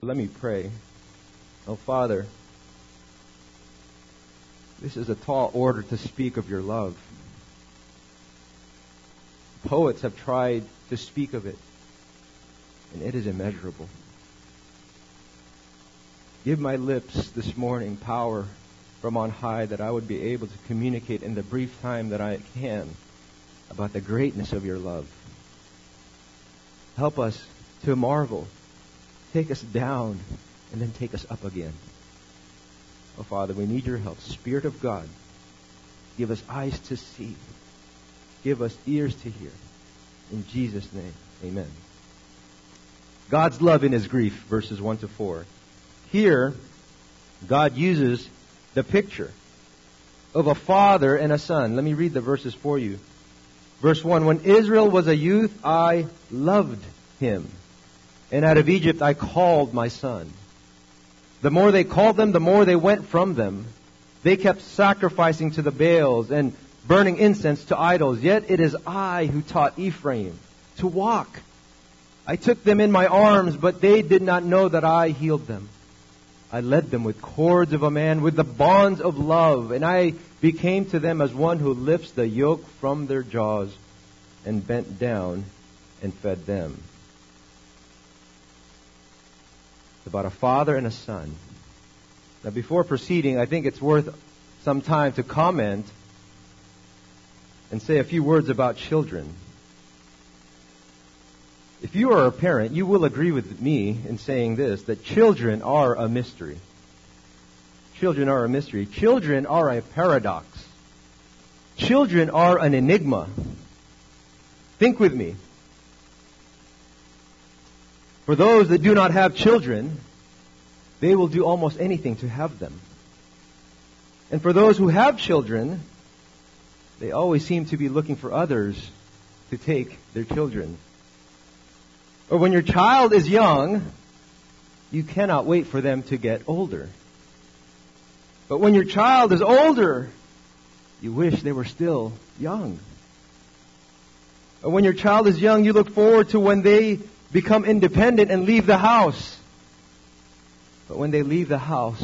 Let me pray. Oh, Father, this is a tall order to speak of your love. Poets have tried to speak of it, and it is immeasurable. Give my lips this morning power from on high that I would be able to communicate in the brief time that I can about the greatness of your love. Help us to marvel take us down, and then take us up again. Oh, Father, we need your help. Spirit of God, give us eyes to see. Give us ears to hear. In Jesus' name, amen. God's love in his grief, verses 1 to 4. Here, God uses the picture of a father and a son. Let me read the verses for you. Verse 1 When Israel was a youth, I loved him and out of Egypt I called my son. The more they called them, the more they went from them. They kept sacrificing to the Baals and burning incense to idols. Yet it is I who taught Ephraim to walk. I took them in my arms, but they did not know that I healed them. I led them with cords of a man, with the bonds of love, and I became to them as one who lifts the yoke from their jaws and bent down and fed them. About a father and a son. Now, before proceeding, I think it's worth some time to comment and say a few words about children. If you are a parent, you will agree with me in saying this that children are a mystery. Children are a mystery. Children are a paradox. Children are an enigma. Think with me. For those that do not have children, they will do almost anything to have them. And for those who have children, they always seem to be looking for others to take their children. Or when your child is young, you cannot wait for them to get older. But when your child is older, you wish they were still young. Or when your child is young, you look forward to when they become independent and leave the house. But when they leave the house,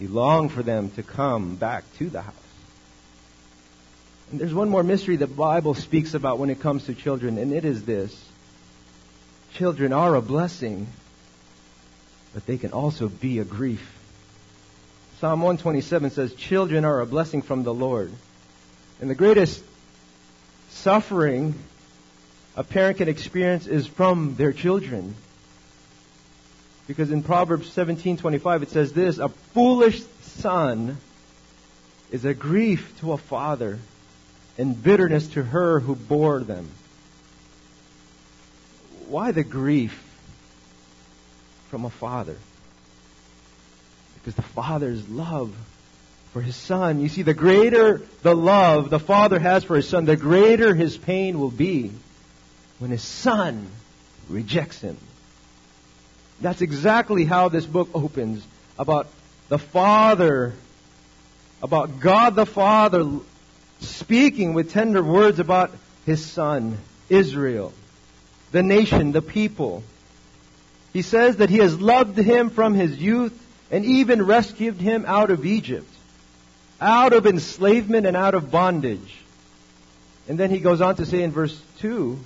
you long for them to come back to the house. And there's one more mystery the Bible speaks about when it comes to children, and it is this. Children are a blessing, but they can also be a grief. Psalm 127 says, Children are a blessing from the Lord. And the greatest suffering a parent can experience is from their children. Because in Proverbs 17:25 it says this, a foolish son is a grief to a father and bitterness to her who bore them. Why the grief from a father? Because the father's love for his son. You see, the greater the love the father has for his son, the greater his pain will be when his son rejects him. That's exactly how this book opens about the Father, about God the Father speaking with tender words about his son, Israel, the nation, the people. He says that he has loved him from his youth and even rescued him out of Egypt, out of enslavement and out of bondage. And then he goes on to say in verse 2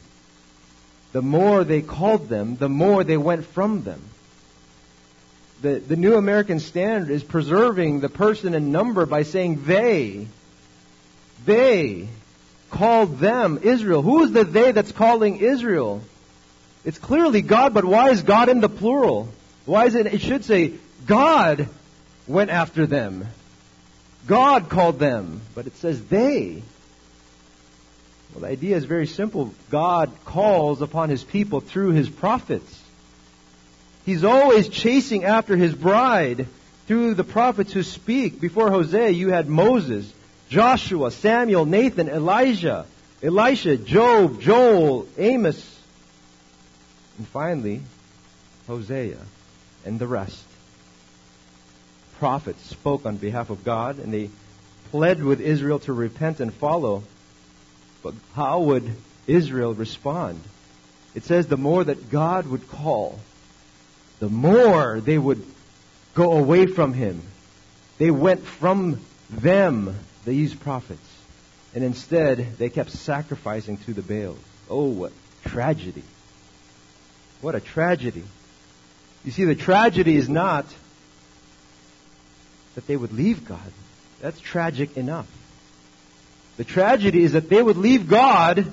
the more they called them, the more they went from them. The, the New American Standard is preserving the person and number by saying they. They called them Israel. Who is the they that's calling Israel? It's clearly God, but why is God in the plural? Why is it, it should say, God went after them. God called them, but it says they. Well, the idea is very simple. God calls upon his people through his prophets. He's always chasing after his bride through the prophets who speak. Before Hosea, you had Moses, Joshua, Samuel, Nathan, Elijah, Elisha, Job, Joel, Amos, and finally, Hosea and the rest. Prophets spoke on behalf of God and they pled with Israel to repent and follow. But how would Israel respond? It says the more that God would call, the more they would go away from him. They went from them, these prophets. And instead, they kept sacrificing to the Baals. Oh, what tragedy. What a tragedy. You see, the tragedy is not that they would leave God. That's tragic enough. The tragedy is that they would leave God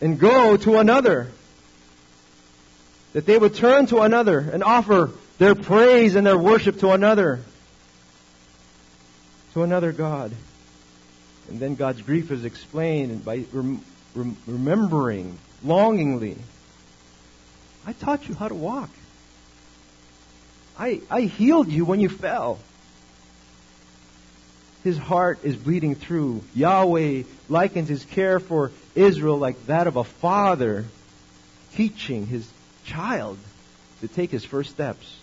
and go to another. That they would turn to another and offer their praise and their worship to another. To another God. And then God's grief is explained by rem- rem- remembering longingly. I taught you how to walk. I, I healed you when you fell. His heart is bleeding through. Yahweh likens his care for Israel like that of a father teaching his child to take his first steps.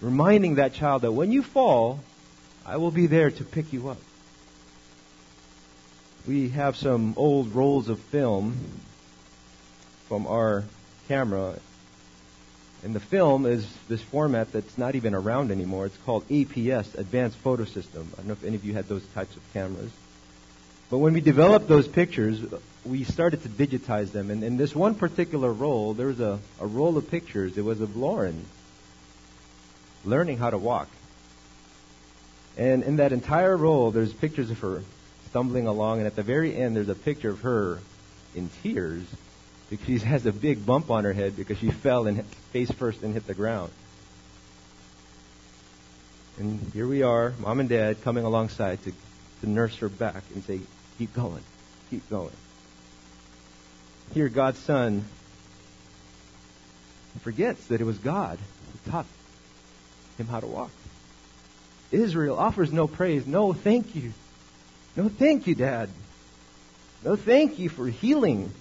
Reminding that child that when you fall, I will be there to pick you up. We have some old rolls of film from our camera and the film is this format that's not even around anymore. It's called APS, Advanced Photo System. I don't know if any of you had those types of cameras. But when we developed those pictures, we started to digitize them. And in this one particular roll, there was a, a roll of pictures. It was of Lauren learning how to walk. And in that entire roll, there's pictures of her stumbling along. And at the very end, there's a picture of her in tears because she has a big bump on her head because she fell and face first and hit the ground. And here we are, mom and dad coming alongside to, to nurse her back and say, keep going, keep going. Here, God's Son forgets that it was God who taught him how to walk. Israel offers no praise, no thank you. No thank you, Dad. No thank you for healing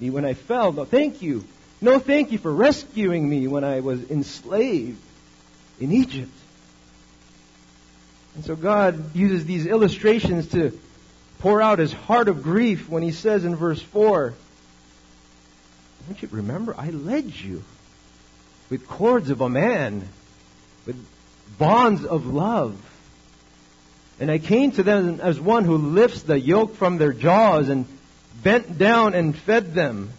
me when I fell. No, thank you. No, thank you for rescuing me when I was enslaved in Egypt. And so God uses these illustrations to pour out his heart of grief when he says in verse 4, Don't you remember? I led you with cords of a man, with bonds of love. And I came to them as one who lifts the yoke from their jaws and bent down and fed them.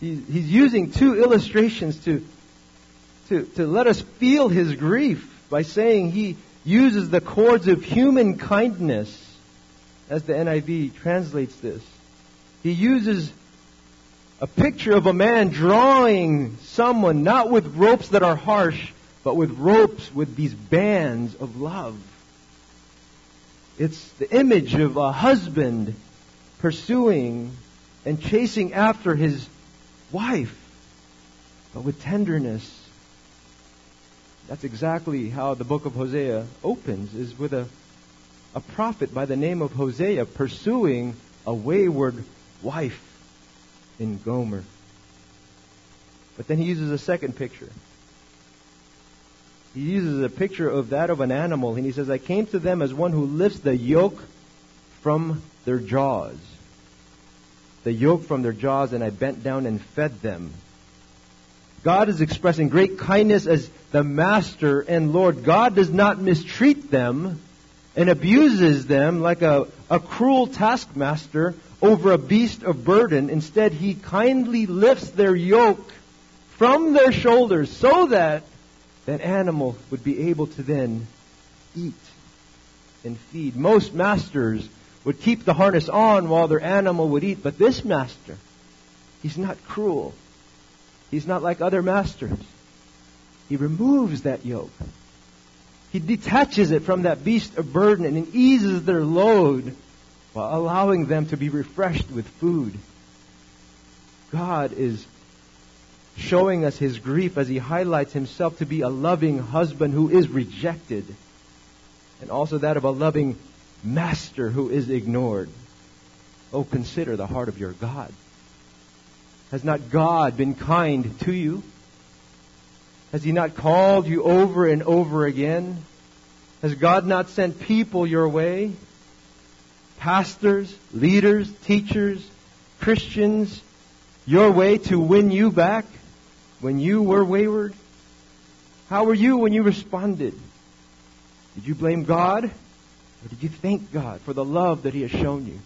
He's using two illustrations to, to, to let us feel his grief by saying he uses the cords of human kindness, as the NIV translates this. He uses a picture of a man drawing someone not with ropes that are harsh, but with ropes with these bands of love. It's the image of a husband pursuing and chasing after his wife, but with tenderness. That's exactly how the book of Hosea opens, is with a, a prophet by the name of Hosea pursuing a wayward wife in Gomer. But then he uses a second picture. He uses a picture of that of an animal, and he says, I came to them as one who lifts the yoke from their jaws. The yoke from their jaws, and I bent down and fed them. God is expressing great kindness as the master and Lord. God does not mistreat them and abuses them like a, a cruel taskmaster over a beast of burden. Instead, he kindly lifts their yoke from their shoulders so that that animal would be able to then eat and feed. Most masters would keep the harness on while their animal would eat. But this master, he's not cruel. He's not like other masters. He removes that yoke. He detaches it from that beast of burden and eases their load while allowing them to be refreshed with food. God is showing us his grief as he highlights himself to be a loving husband who is rejected, and also that of a loving master who is ignored. Oh, consider the heart of your God. Has not God been kind to you? Has He not called you over and over again? Has God not sent people your way? Pastors, leaders, teachers, Christians, your way to win you back? when you were wayward? How were you when you responded? Did you blame God? Or did you thank God for the love that He has shown you?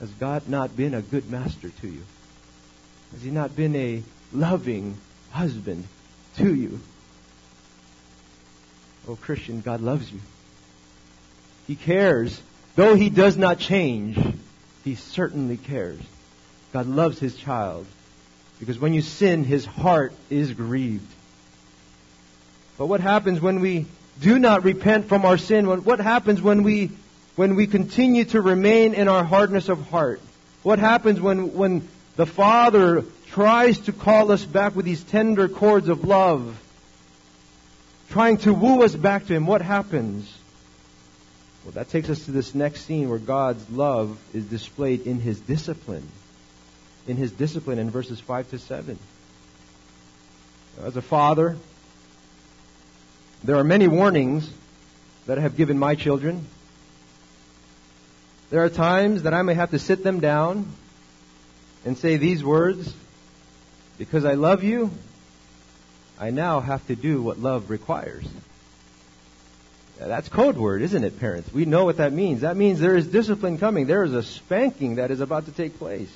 Has God not been a good master to you? Has He not been a loving husband to you? Oh, Christian, God loves you. He cares. Though He does not change, He certainly cares. God loves His child. Because when you sin, His heart is grieved. But what happens when we do not repent from our sin? What happens when we, when we continue to remain in our hardness of heart? What happens when, when the Father tries to call us back with these tender cords of love? Trying to woo us back to Him. What happens? Well, that takes us to this next scene where God's love is displayed in His discipline. In His discipline in verses 5 to 7. As a father, there are many warnings that I have given my children. There are times that I may have to sit them down and say these words Because I love you, I now have to do what love requires. That's code word, isn't it, parents? We know what that means. That means there is discipline coming. There is a spanking that is about to take place.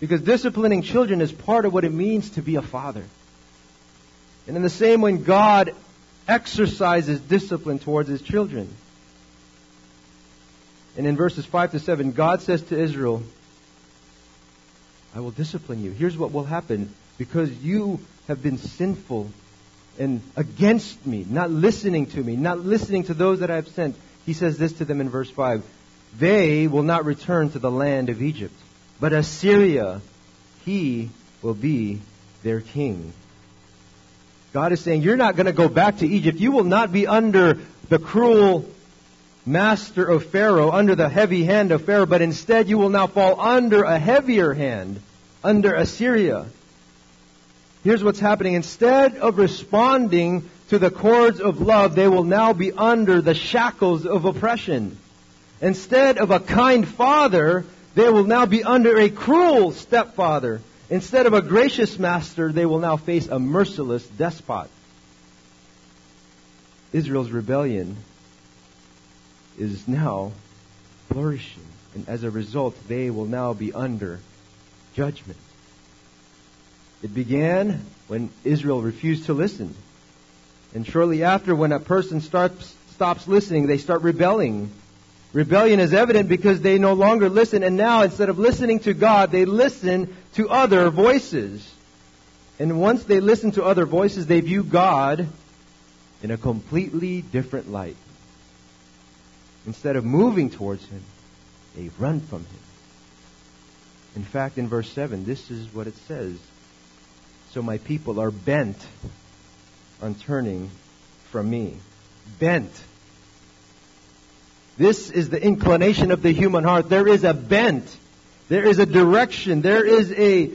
Because disciplining children is part of what it means to be a father. And in the same way, God exercises discipline towards his children. And in verses 5 to 7, God says to Israel, I will discipline you. Here's what will happen. Because you have been sinful and against me, not listening to me, not listening to those that I have sent. He says this to them in verse 5 They will not return to the land of Egypt, but Assyria, he will be their king. God is saying, You're not going to go back to Egypt. You will not be under the cruel master of Pharaoh, under the heavy hand of Pharaoh, but instead you will now fall under a heavier hand, under Assyria. Here's what's happening. Instead of responding to the cords of love, they will now be under the shackles of oppression. Instead of a kind father, they will now be under a cruel stepfather. Instead of a gracious master, they will now face a merciless despot. Israel's rebellion is now flourishing, and as a result, they will now be under judgment. It began when Israel refused to listen. And shortly after, when a person starts, stops listening, they start rebelling Rebellion is evident because they no longer listen, and now instead of listening to God, they listen to other voices. And once they listen to other voices, they view God in a completely different light. Instead of moving towards Him, they run from Him. In fact, in verse 7, this is what it says. So my people are bent on turning from me. Bent this is the inclination of the human heart. There is a bent. There is a direction. There is a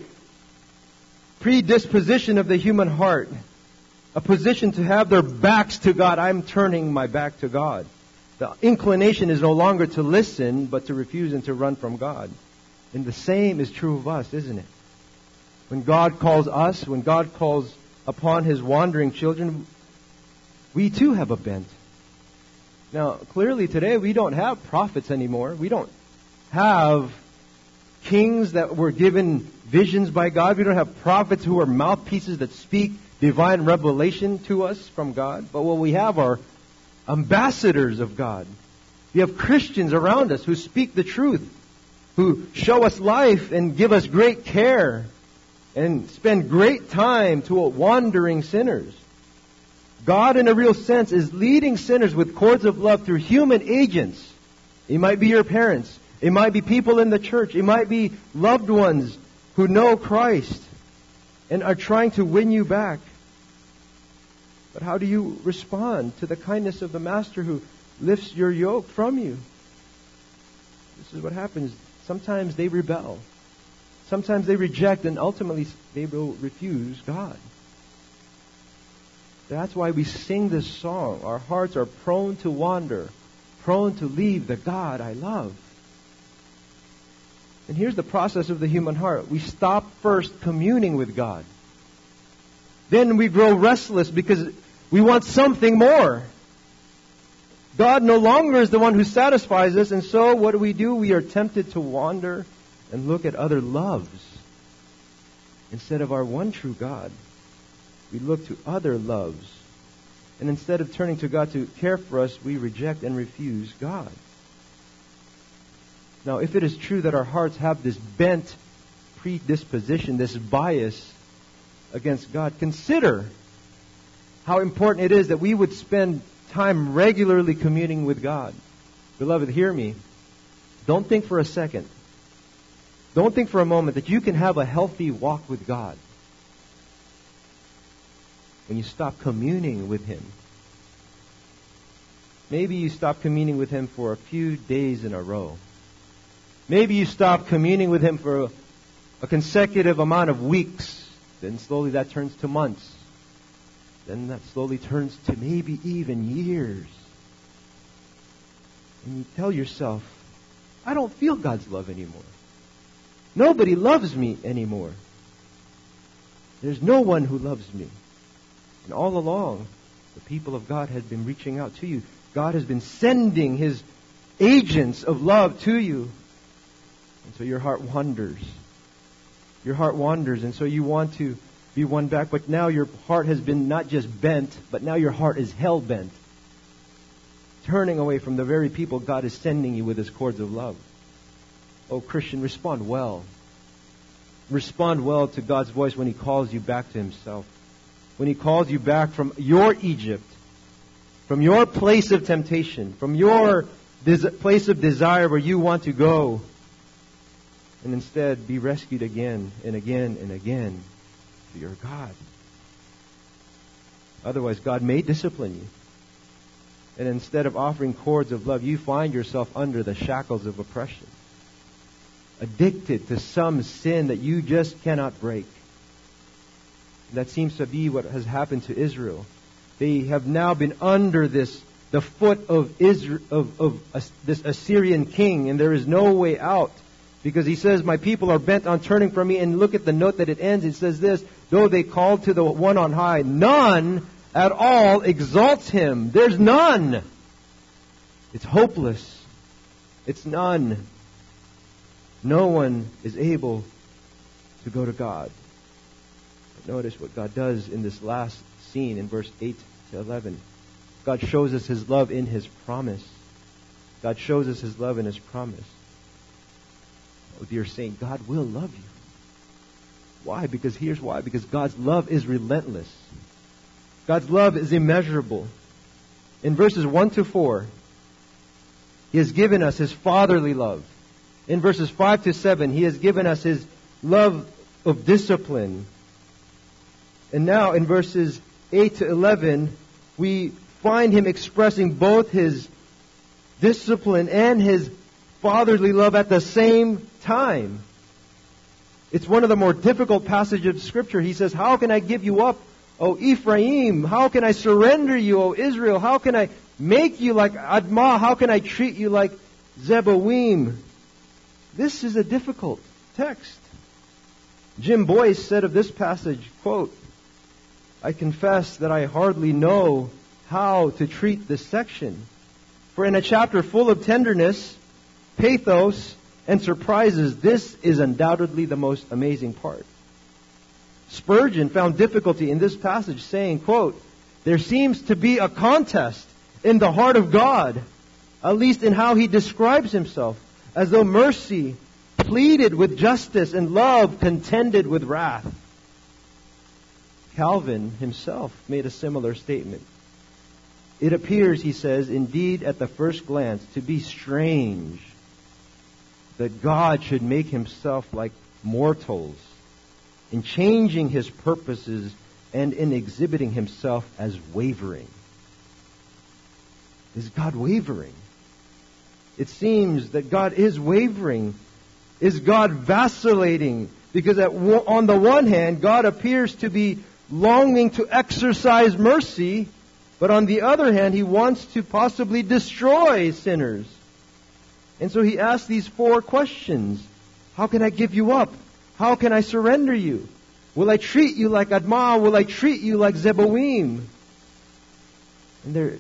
predisposition of the human heart. A position to have their backs to God. I'm turning my back to God. The inclination is no longer to listen, but to refuse and to run from God. And the same is true of us, isn't it? When God calls us, when God calls upon His wandering children, we too have a bent. Now, clearly today we don't have prophets anymore. We don't have kings that were given visions by God. We don't have prophets who are mouthpieces that speak divine revelation to us from God. But what we have are ambassadors of God. We have Christians around us who speak the truth, who show us life and give us great care and spend great time to wandering sinners. God, in a real sense, is leading sinners with cords of love through human agents. It might be your parents. It might be people in the church. It might be loved ones who know Christ and are trying to win you back. But how do you respond to the kindness of the Master who lifts your yoke from you? This is what happens. Sometimes they rebel. Sometimes they reject, and ultimately they will refuse God. That's why we sing this song. Our hearts are prone to wander, prone to leave the God I love. And here's the process of the human heart. We stop first communing with God. Then we grow restless because we want something more. God no longer is the one who satisfies us, and so what do we do? We are tempted to wander and look at other loves instead of our one true God. We look to other loves. And instead of turning to God to care for us, we reject and refuse God. Now, if it is true that our hearts have this bent predisposition, this bias against God, consider how important it is that we would spend time regularly communing with God. Beloved, hear me. Don't think for a second. Don't think for a moment that you can have a healthy walk with God when you stop communing with Him. Maybe you stop communing with Him for a few days in a row. Maybe you stop communing with Him for a, consecutive amount of weeks. Then slowly that turns to months. Then that slowly turns to maybe even years. And you tell yourself, I don't feel God's love anymore. Nobody loves me anymore. There's no one who loves me. And all along, the people of God had been reaching out to you. God has been sending His agents of love to you. And so your heart wanders. Your heart wanders, and so you want to be won back, but now your heart has been not just bent, but now your heart is hell bent. Turning away from the very people God is sending you with His cords of love. Oh, Christian, respond well. Respond well to God's voice when He calls you back to Himself. When He calls you back from your Egypt, from your place of temptation, from your des- place of desire where you want to go, and instead be rescued again and again and again to your God. Otherwise, God may discipline you. And instead of offering cords of love, you find yourself under the shackles of oppression, addicted to some sin that you just cannot break. That seems to be what has happened to Israel. They have now been under this, the foot of Israel, of, of this Assyrian king, and there is no way out. Because he says, My people are bent on turning from me. And look at the note that it ends. It says this Though they called to the one on high, none at all exalts him. There's none. It's hopeless. It's none. No one is able to go to God. But notice what God does in this last scene in verse 8 to 11. God shows us his love in his promise. God shows us his love in his promise. Oh, dear saint, God will love you. Why? Because here's why. Because God's love is relentless. God's love is immeasurable. In verses 1 to 4, He has given us His fatherly love. In verses 5 to 7, He has given us His love of discipline. And now in verses 8 to 11, we find Him expressing both His discipline and His fatherly love at the same time. It's one of the more difficult passages of Scripture. He says, How can I give you up, O Ephraim? How can I surrender you, O Israel? How can I make you like Admah? How can I treat you like Zeboim? This is a difficult text. Jim Boice said of this passage, quote, I confess that I hardly know how to treat this section. For in a chapter full of tenderness, pathos, and surprises, this is undoubtedly the most amazing part. Spurgeon found difficulty in this passage saying, quote, there seems to be a contest in the heart of God, at least in how he describes himself, as though mercy pleaded with justice and love contended with wrath. Calvin himself made a similar statement. It appears, he says, indeed at the first glance to be strange that God should make himself like mortals in changing his purposes and in exhibiting himself as wavering. Is God wavering? It seems that God is wavering. Is God vacillating? Because at, on the one hand, God appears to be longing to exercise mercy, but on the other hand, he wants to possibly destroy sinners. And so he asks these four questions. How can I give you up? How can I surrender you? Will I treat you like Admah? Will I treat you like Zeboim? And there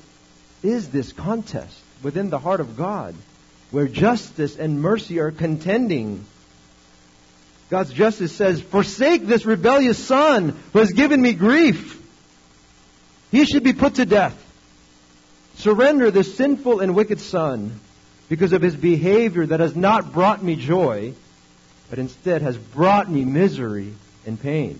is this contest within the heart of God where justice and mercy are contending. God's justice says, Forsake this rebellious son who has given me grief. He should be put to death. Surrender this sinful and wicked son because of his behavior that has not brought me joy, but instead has brought me misery and pain.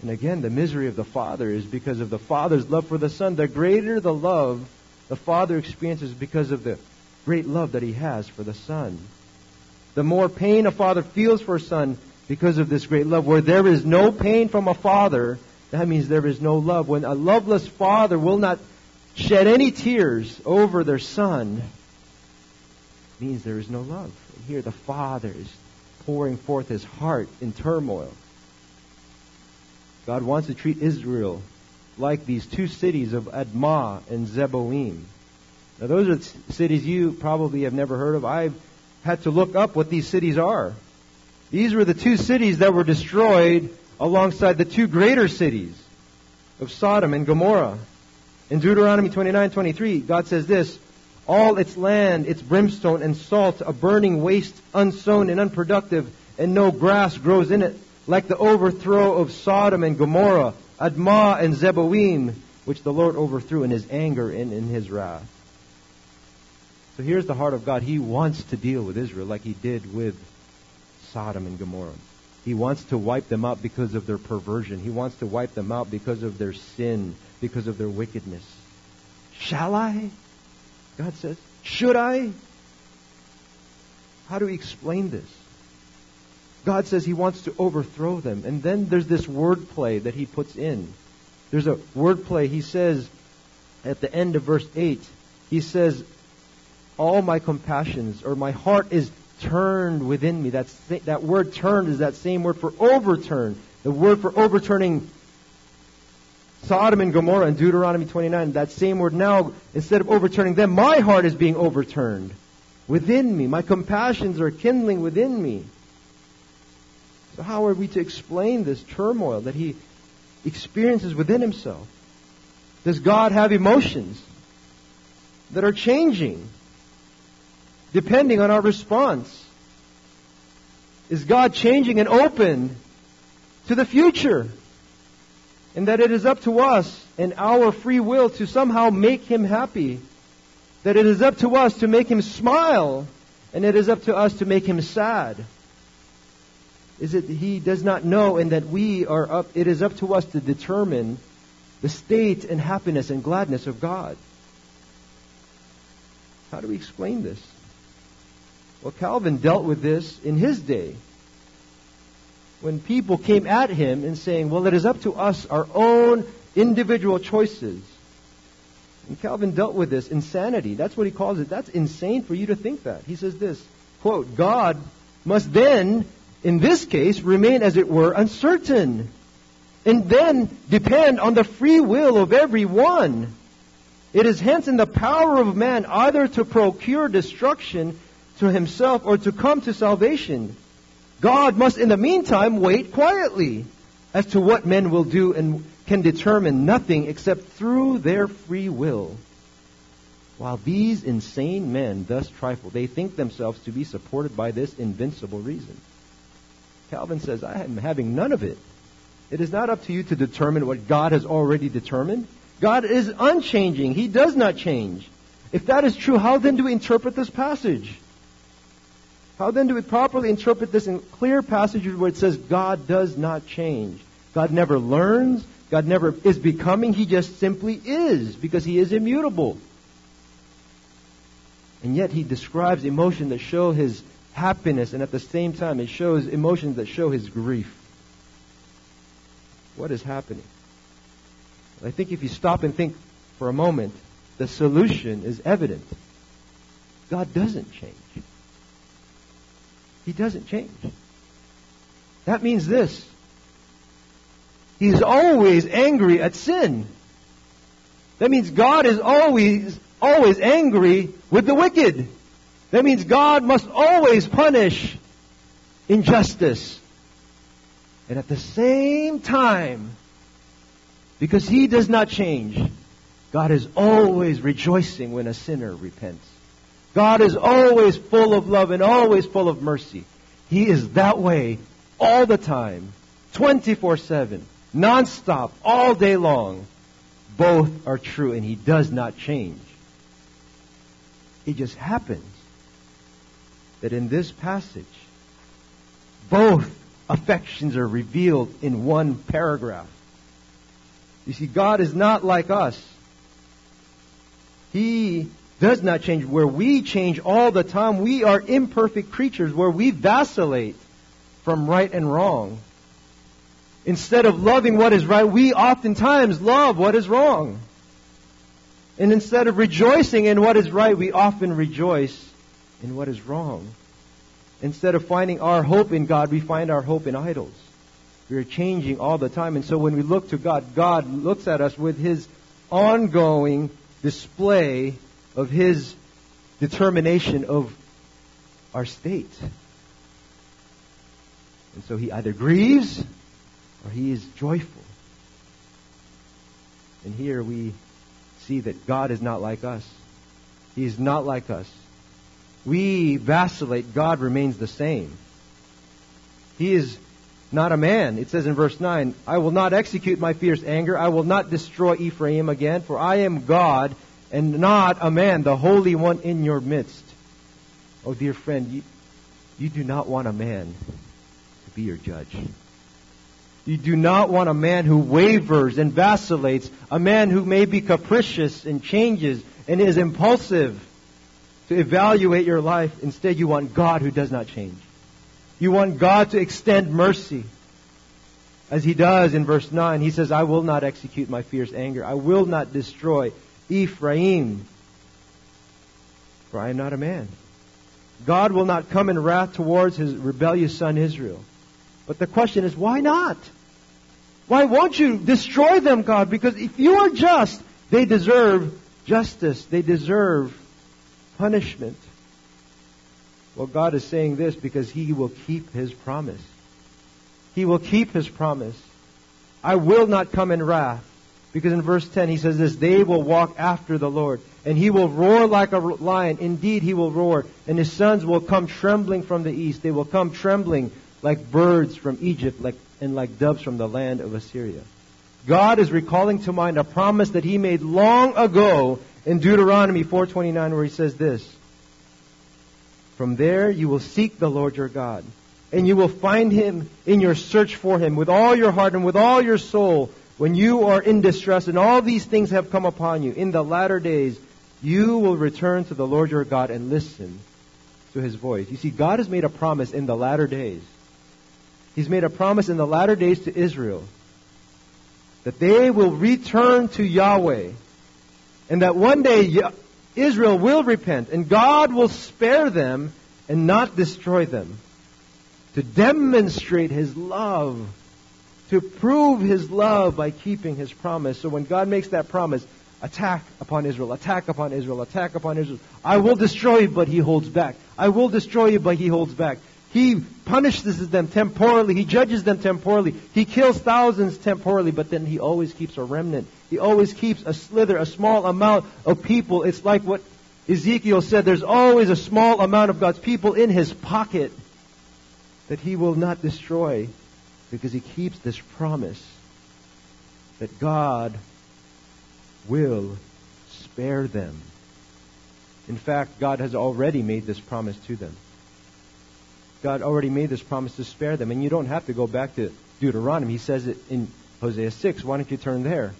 And again, the misery of the father is because of the father's love for the son. The greater the love the father experiences because of the great love that he has for the son. The more pain a father feels for a son because of this great love. Where there is no pain from a father, that means there is no love. When a loveless father will not shed any tears over their son, means there is no love. And here the father is pouring forth his heart in turmoil. God wants to treat Israel like these two cities of Admah and Zeboim. Now, those are cities you probably have never heard of. I've had to look up what these cities are. These were the two cities that were destroyed alongside the two greater cities of Sodom and Gomorrah. In Deuteronomy 29:23, God says this, all its land, its brimstone and salt, a burning waste, unsown and unproductive, and no grass grows in it, like the overthrow of Sodom and Gomorrah, Admah and Zeboim, which the Lord overthrew in his anger and in his wrath. So here's the heart of God. He wants to deal with Israel like he did with Sodom and Gomorrah. He wants to wipe them out because of their perversion. He wants to wipe them out because of their sin, because of their wickedness. Shall I? God says. Should I? How do we explain this? God says he wants to overthrow them. And then there's this wordplay that he puts in. There's a wordplay. He says at the end of verse 8, he says, all my compassions, or my heart is turned within me. That's, that word turned is that same word for overturn. The word for overturning Sodom and Gomorrah in Deuteronomy 29, that same word now, instead of overturning them, my heart is being overturned within me. My compassions are kindling within me. So how are we to explain this turmoil that he experiences within himself? Does God have emotions that are changing? Depending on our response. Is God changing and open to the future? And that it is up to us and our free will to somehow make Him happy. That it is up to us to make Him smile. And it is up to us to make Him sad. Is it He does not know and that we are up, it is up to us to determine the state and happiness and gladness of God. How do we explain this? Well, Calvin dealt with this in his day. When people came at him and saying, well, it is up to us, our own individual choices. And Calvin dealt with this insanity. That's what he calls it. That's insane for you to think that. He says this, quote, God must then, in this case, remain as it were uncertain. And then depend on the free will of every one. It is hence in the power of man either to procure destruction to himself or to come to salvation. God must in the meantime wait quietly as to what men will do and can determine nothing except through their free will. While these insane men thus trifle, they think themselves to be supported by this invincible reason. Calvin says, I am having none of it. It is not up to you to determine what God has already determined. God is unchanging. He does not change. If that is true, how then do we interpret this passage? How then do we properly interpret this in clear passages where it says God does not change? God never learns. God never is becoming. He just simply is because he is immutable. And yet he describes emotion that show his happiness and at the same time it shows emotions that show his grief. What is happening? I think if you stop and think for a moment, the solution is evident. God doesn't change. He doesn't change. That means this. He's always angry at sin. That means God is always, always angry with the wicked. That means God must always punish injustice. And at the same time, because He does not change, God is always rejoicing when a sinner repents. God is always full of love and always full of mercy. He is that way all the time, 24 7, non-stop, all day long. Both are true and He does not change. It just happens that in this passage, both affections are revealed in one paragraph. You see, God is not like us. He does not change. Where we change all the time, we are imperfect creatures where we vacillate from right and wrong. Instead of loving what is right, we oftentimes love what is wrong. And instead of rejoicing in what is right, we often rejoice in what is wrong. Instead of finding our hope in God, we find our hope in idols. We are changing all the time. And so when we look to God, God looks at us with His ongoing display of His determination of our state. And so He either grieves or He is joyful. And here we see that God is not like us. He is not like us. We vacillate, God remains the same. He is not a man. It says in verse 9, I will not execute my fierce anger. I will not destroy Ephraim again, for I am God and not a man, the Holy One in your midst. Oh, dear friend, you, you do not want a man to be your judge. You do not want a man who wavers and vacillates, a man who may be capricious and changes and is impulsive to evaluate your life. Instead, you want God who does not change. You want God to extend mercy. As he does in verse 9, he says, I will not execute my fierce anger. I will not destroy Ephraim. For I am not a man. God will not come in wrath towards his rebellious son Israel. But the question is, why not? Why won't you destroy them, God? Because if you are just, they deserve justice. They deserve punishment. Well, God is saying this because He will keep His promise. He will keep His promise. I will not come in wrath. Because in verse 10 he says this, they will walk after the Lord, and he will roar like a lion. Indeed, he will roar, and his sons will come trembling from the east. They will come trembling like birds from Egypt, like, and like doves from the land of Assyria. God is recalling to mind a promise that he made long ago in Deuteronomy 4:29 where he says this From there you will seek the Lord your God and you will find him in your search for him with all your heart and with all your soul when you are in distress and all these things have come upon you in the latter days you will return to the Lord your God and listen to his voice. You see God has made a promise in the latter days. He's made a promise in the latter days to Israel that they will return to Yahweh and that one day Israel will repent and God will spare them and not destroy them to demonstrate His love, to prove His love by keeping His promise. So when God makes that promise, attack upon Israel, attack upon Israel, attack upon Israel. I will destroy you, but He holds back. I will destroy you, but He holds back. He punishes them temporally. He judges them temporally. He kills thousands temporally, but then he always keeps a remnant. He always keeps a slither, a small amount of people. It's like what Ezekiel said there's always a small amount of God's people in his pocket that he will not destroy because he keeps this promise that God will spare them. In fact, God has already made this promise to them. God already made this promise to spare them. And you don't have to go back to Deuteronomy. He says it in Hosea 6. Why don't you turn there?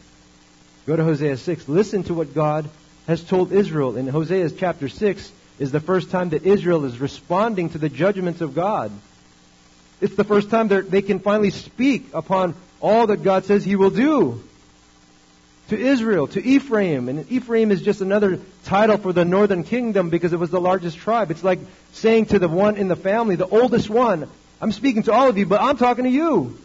Go to Hosea 6. Listen to what God has told Israel. In Hosea chapter 6 is the first time that Israel is responding to the judgments of God. It's the first time they can finally speak upon all that God says He will do to Israel, to Ephraim. And Ephraim is just another title for the northern kingdom because it was the largest tribe. It's like saying to the one in the family, the oldest one, I'm speaking to all of you, but I'm talking to you.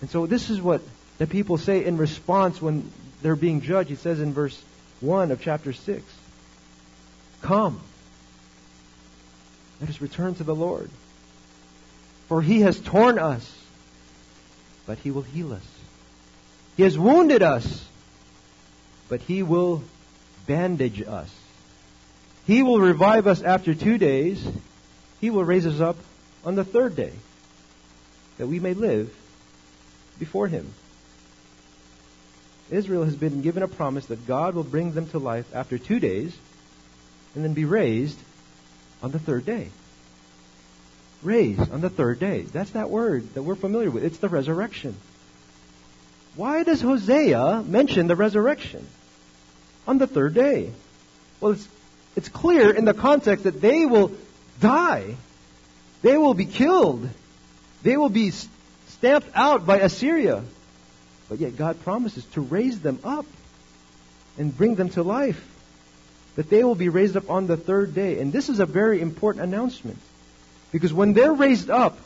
And so this is what the people say in response when they're being judged. He says in verse 1 of chapter 6. Come. Let us return to the Lord. For he has torn us, but he will heal us. He has wounded us, but he will bandage us. He will revive us after two days. He will raise us up on the third day, that we may live before him. Israel has been given a promise that God will bring them to life after two days and then be raised on the third day. Raised on the third day. That's that word that we're familiar with. It's the resurrection. Why does Hosea mention the resurrection on the third day? Well, it's, it's clear in the context that they will die. They will be killed. They will be stamped out by Assyria. But yet God promises to raise them up and bring them to life. That they will be raised up on the third day. And this is a very important announcement. Because when they're raised up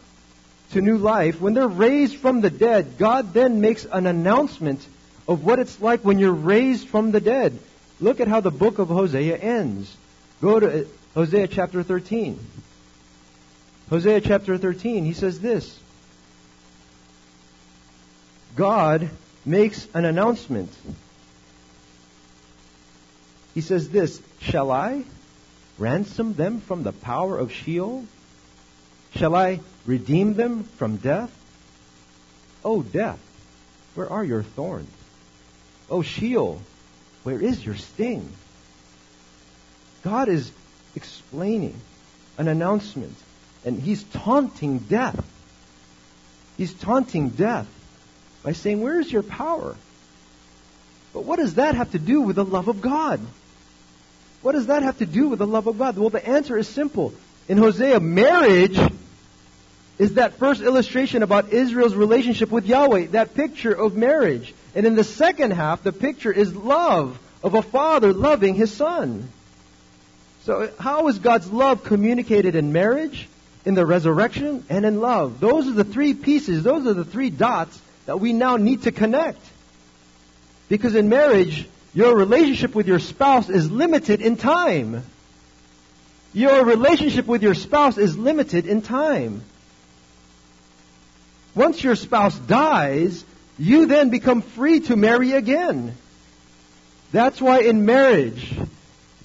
to new life, when they're raised from the dead, God then makes an announcement of what it's like when you're raised from the dead. Look at how the book of Hosea ends. Go to uh, Hosea chapter 13. Hosea chapter 13, he says this. God makes an announcement. He says this Shall I ransom them from the power of Sheol? Shall I redeem them from death? O death, where are your thorns? O Sheol, where is your sting? God is explaining an announcement, and he's taunting death. He's taunting death by saying, Where is your power? But what does that have to do with the love of God? What does that have to do with the love of God? Well, the answer is simple. In Hosea, marriage is that first illustration about Israel's relationship with Yahweh, that picture of marriage. And in the second half, the picture is love of a father loving his son. So, how is God's love communicated in marriage, in the resurrection, and in love? Those are the three pieces, those are the three dots that we now need to connect. Because in marriage, your relationship with your spouse is limited in time. Your relationship with your spouse is limited in time. Once your spouse dies, you then become free to marry again. That's why in marriage,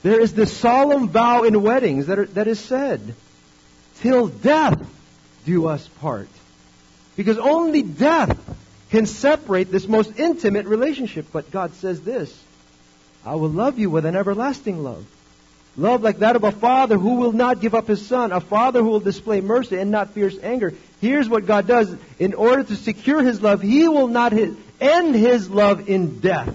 there is this solemn vow in weddings that, are, that is said, till death do us part. Because only death can separate this most intimate relationship. But God says this I will love you with an everlasting love. Love like that of a father who will not give up his son, a father who will display mercy and not fierce anger. Here's what God does. In order to secure his love, he will not end his love in death,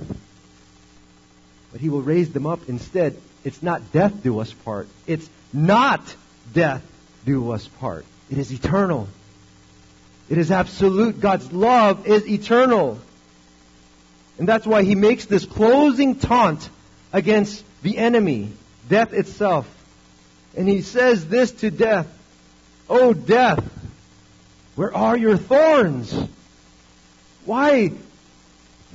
but he will raise them up instead. It's not death do us part. It's not death do us part. It is eternal. It is absolute. God's love is eternal. And that's why he makes this closing taunt against the enemy, death itself. And he says this to death, Oh death, where are your thorns? Why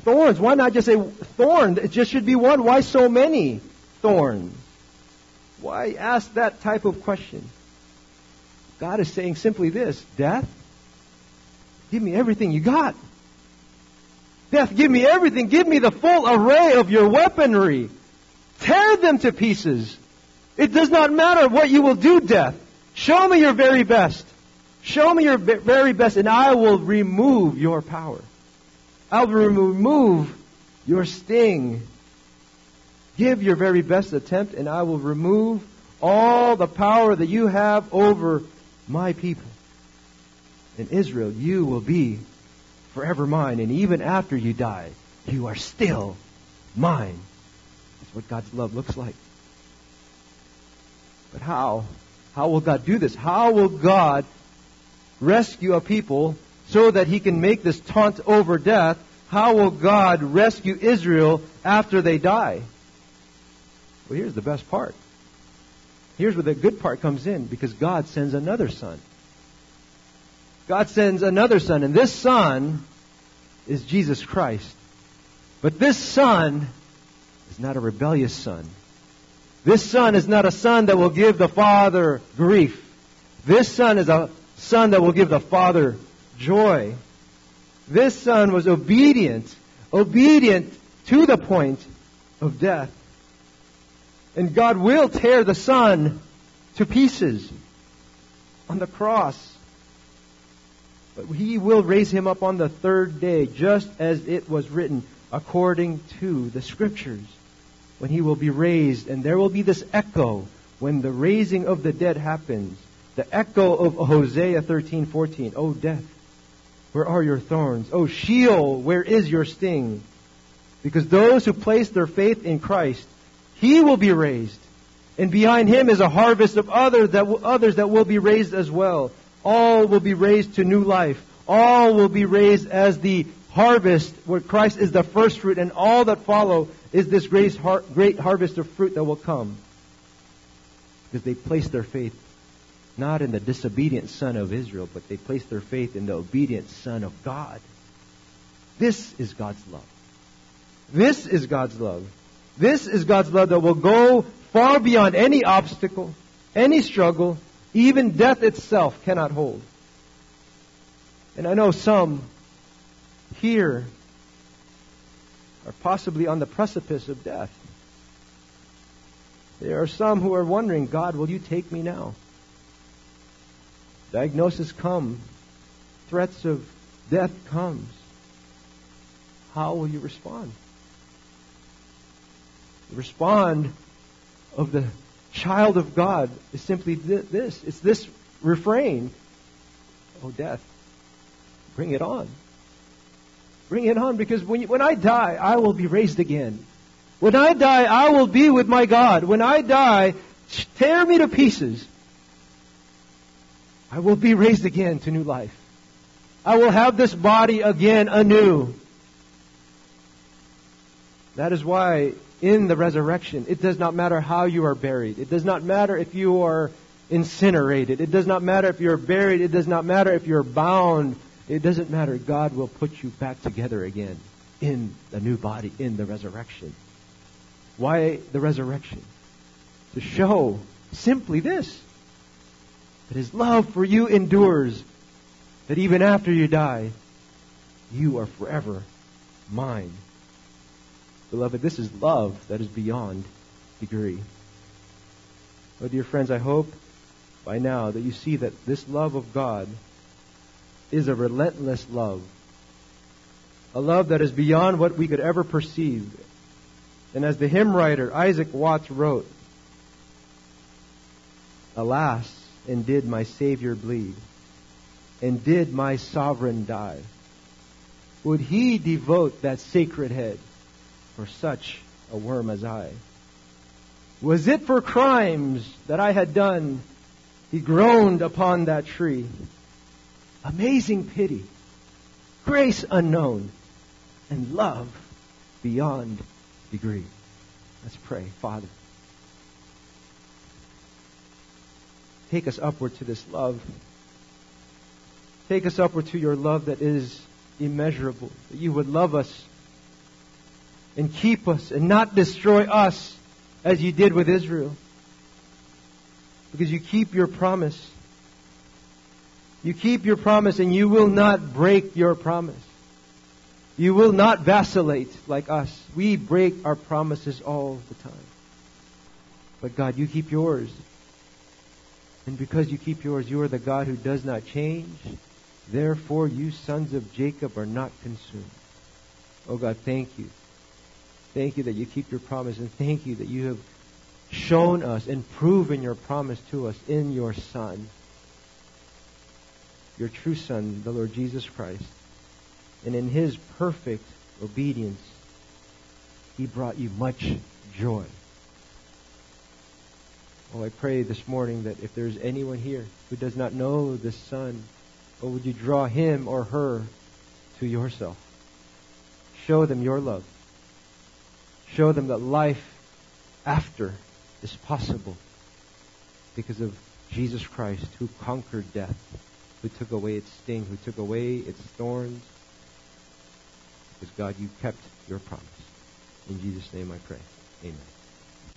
thorns? Why not just say thorn? It just should be one. Why so many thorns? Why ask that type of question? God is saying simply this Death, Give me everything you got. Death, give me everything. Give me the full array of your weaponry. Tear them to pieces. It does not matter what you will do, death. Show me your very best. Show me your very best, and I will remove your power. I will remove your sting. Give your very best attempt, and I will remove all the power that you have over my people in Israel, you will be forever mine. And even after you die, you are still mine. That's what God's love looks like. But how? How will God do this? How will God rescue a people so that he can make this taunt over death? How will God rescue Israel after they die? Well, here's the best part. Here's where the good part comes in because God sends another son. God sends another son, and this son is Jesus Christ. But this son is not a rebellious son. This son is not a son that will give the father grief. This son is a son that will give the father joy. This son was obedient, obedient to the point of death. And God will tear the son to pieces on the cross. He will raise him up on the third day, just as it was written, according to the scriptures. When he will be raised, and there will be this echo when the raising of the dead happens. The echo of Hosea 13:14. Oh death, where are your thorns? Oh Sheol, where is your sting? Because those who place their faith in Christ, he will be raised. And behind him is a harvest of others that others that will be raised as well. All will be raised to new life. All will be raised as the harvest where Christ is the first fruit and all that follow is this great, harvest of fruit that will come. Because they place their faith not in the disobedient son of Israel, but they place their faith in the obedient son of God. This is God's love. This is God's love. This is God's love that will go far beyond any obstacle, any struggle, even death itself cannot hold. And I know some here are possibly on the precipice of death. There are some who are wondering, God, will you take me now? Diagnosis comes. Threats of death comes. How will you respond? Respond of the child of God is simply this. It's this refrain. Oh, death. Bring it on. Bring it on because when, you, when I die, I will be raised again. When I die, I will be with my God. When I die, tear me to pieces. I will be raised again to new life. I will have this body again anew. That is why in the resurrection, it does not matter how you are buried. It does not matter if you are incinerated. It does not matter if you're buried. It does not matter if you're bound. It doesn't matter. God will put you back together again in a new body in the resurrection. Why the resurrection? To show simply this that his love for you endures, that even after you die, you are forever mine. Beloved, this is love that is beyond degree. Oh, dear friends, I hope by now that you see that this love of God is a relentless love. A love that is beyond what we could ever perceive. And as the hymn writer Isaac Watts wrote, Alas, and did my Savior bleed? And did my sovereign die? Would he devote that sacred head for such a worm as I? Was it for crimes that I had done? He groaned upon that tree. Amazing pity, grace unknown, and love beyond degree. Let's pray. Father. Take us upward to this love. Take us upward to your love that is immeasurable. That you would love us and keep us and not destroy us as you did with Israel. Because you keep your promise. You keep your promise and you will not break your promise. You will not vacillate like us. We break our promises all the time. But God, you keep yours. And because you keep yours, you are the God who does not change. Therefore, you sons of Jacob are not consumed. Oh God, thank you. Thank you that you keep your promise, and thank you that you have shown us and proven your promise to us in your Son, your true Son, the Lord Jesus Christ. And in his perfect obedience, he brought you much joy. Oh, I pray this morning that if there's anyone here who does not know the Son, oh, would you draw him or her to yourself? Show them your love. Show them that life after is possible because of Jesus Christ who conquered death, who took away its sting, who took away its thorns. Because God, you kept your promise. In Jesus' name I pray. Amen.